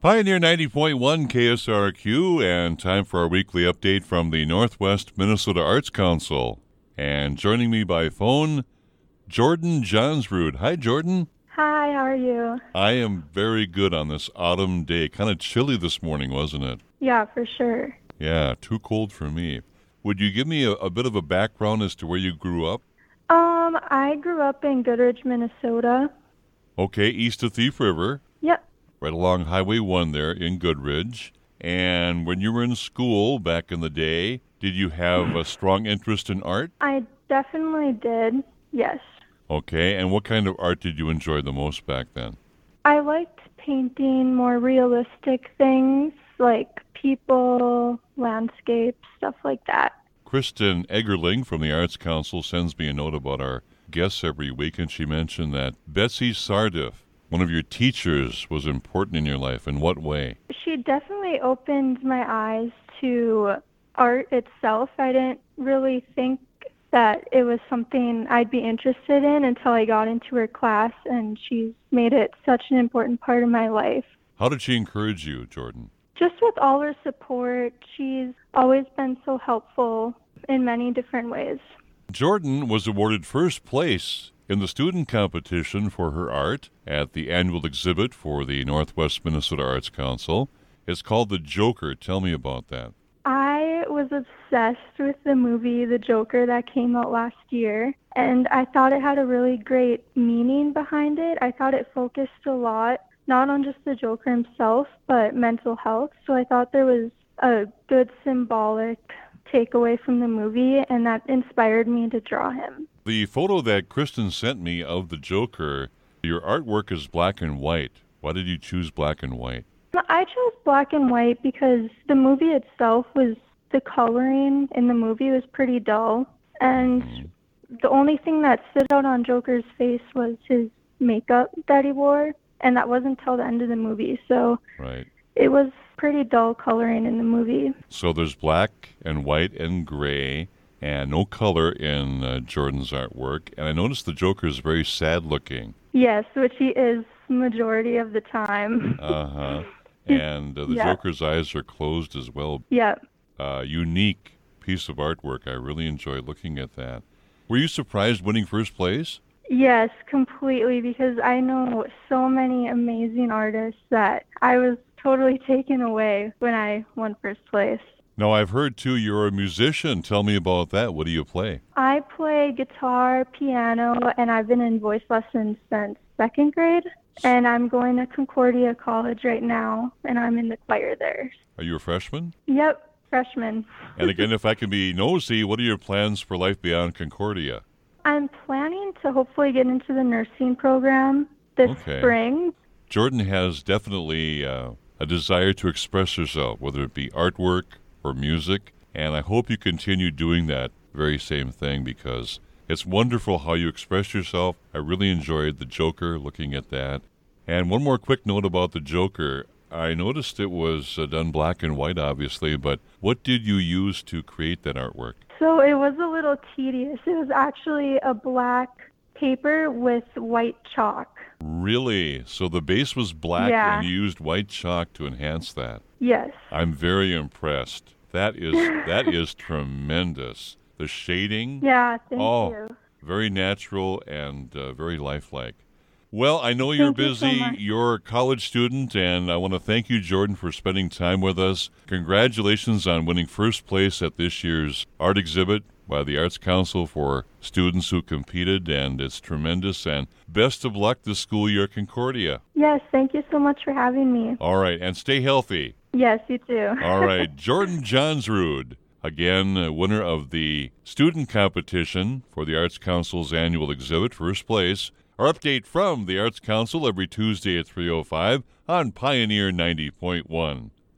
Pioneer 90.1 KSRQ, and time for our weekly update from the Northwest Minnesota Arts Council. And joining me by phone, Jordynn Jonsrud. Hi, Jordynn. Hi, how are you? I am very good on this autumn day. Kind of chilly this morning, wasn't it? Yeah, for sure. Yeah, too cold for me. Would you give me a, a bit of a background as to where you grew up? Um, I grew up in Goodridge, Minnesota. Okay, east of Thief River. Yep. Right along Highway 1 there in Goodridge. And when you were in school back in the day, did you have a strong interest in art? I definitely did. Yes. Okay, and what kind of art did you enjoy the most back then? I liked painting more realistic things like people, landscapes, stuff like that. Kristen Eggerling from the Arts Council sends me a note about our guests every week, and she mentioned that Betsy Sardiff, one of your teachers, was important in your life. In what way? She definitely opened my eyes to art itself. I didn't really think that it was something I'd be interested in until I got into her class, and she's made it such an important part of my life. How did she encourage you, Jordynn? Just with all her support, she's always been so helpful in many different ways. Jordynn was awarded first place in the student competition for her art at the annual exhibit for the Northwest Minnesota Arts Council. It's called The Joker. Tell me about that. I was obsessed with the movie The Joker that came out last year, and I thought it had a really great meaning behind it. I thought it focused a lot not on just the Joker himself, but mental health. So I thought there was a good symbolic takeaway from the movie, and that inspired me to draw him. The photo that Kristen sent me of the Joker, your artwork is black and white. Why did you choose black and white? I chose black and white because the movie itself was the coloring in the movie was pretty dull, and mm-hmm. the only thing that stood out on Joker's face was his makeup that he wore, and that wasn't until the end of the movie. So Right. it was pretty dull coloring in the movie. So there's black and white and gray and no color in uh, Jordynn's artwork. And I noticed the Joker is very sad looking. Yes, which he is majority of the time. Uh huh. And uh, the Yeah. Joker's eyes are closed as well. Yep. Uh, unique piece of artwork. I really enjoyed looking at that. Were you surprised winning first place? Yes, completely, because I know so many amazing artists that I was totally taken away when I won first place. Now, I've heard too you're a musician. Tell me about that. What do you play? I play guitar, piano, and I've been in voice lessons since second grade. And I'm going to Concordia College right now, and I'm in the choir there. Are you a freshman? Yep, freshman. And again, if I can be nosy, what are your plans for life beyond Concordia? I'm planning to hopefully get into the nursing program this Okay. spring. Jordynn has definitely uh, a desire to express herself, whether it be artwork or music. And I hope you continue doing that very same thing because it's wonderful how you express yourself. I really enjoyed the Joker looking at that. And one more quick note about the Joker. I noticed it was uh, done black and white, obviously, but what did you use to create that artwork? So it was a little tedious. It was actually a black paper with white chalk. Really? So the base was black Yeah. and you used white chalk to enhance that. Yes. I'm very impressed. That is that is tremendous. The shading, Yeah, thank Oh. you. very natural and uh, very lifelike. Well, I know you're Thank you so busy. you're a college student, and I want to thank you, Jordynn, for spending time with us. Congratulations on winning first place at this year's art exhibit by the Arts Council for students who competed, and it's tremendous. And best of luck this school year, Concordia. Yes, thank you so much for having me. All right, and stay healthy. Yes, you too. All right, Jordynn Jonsrud, again, winner of the student competition for the Arts Council's annual exhibit, first place. Our update from the Arts Council every Tuesday at 3:05 on Pioneer 90.1.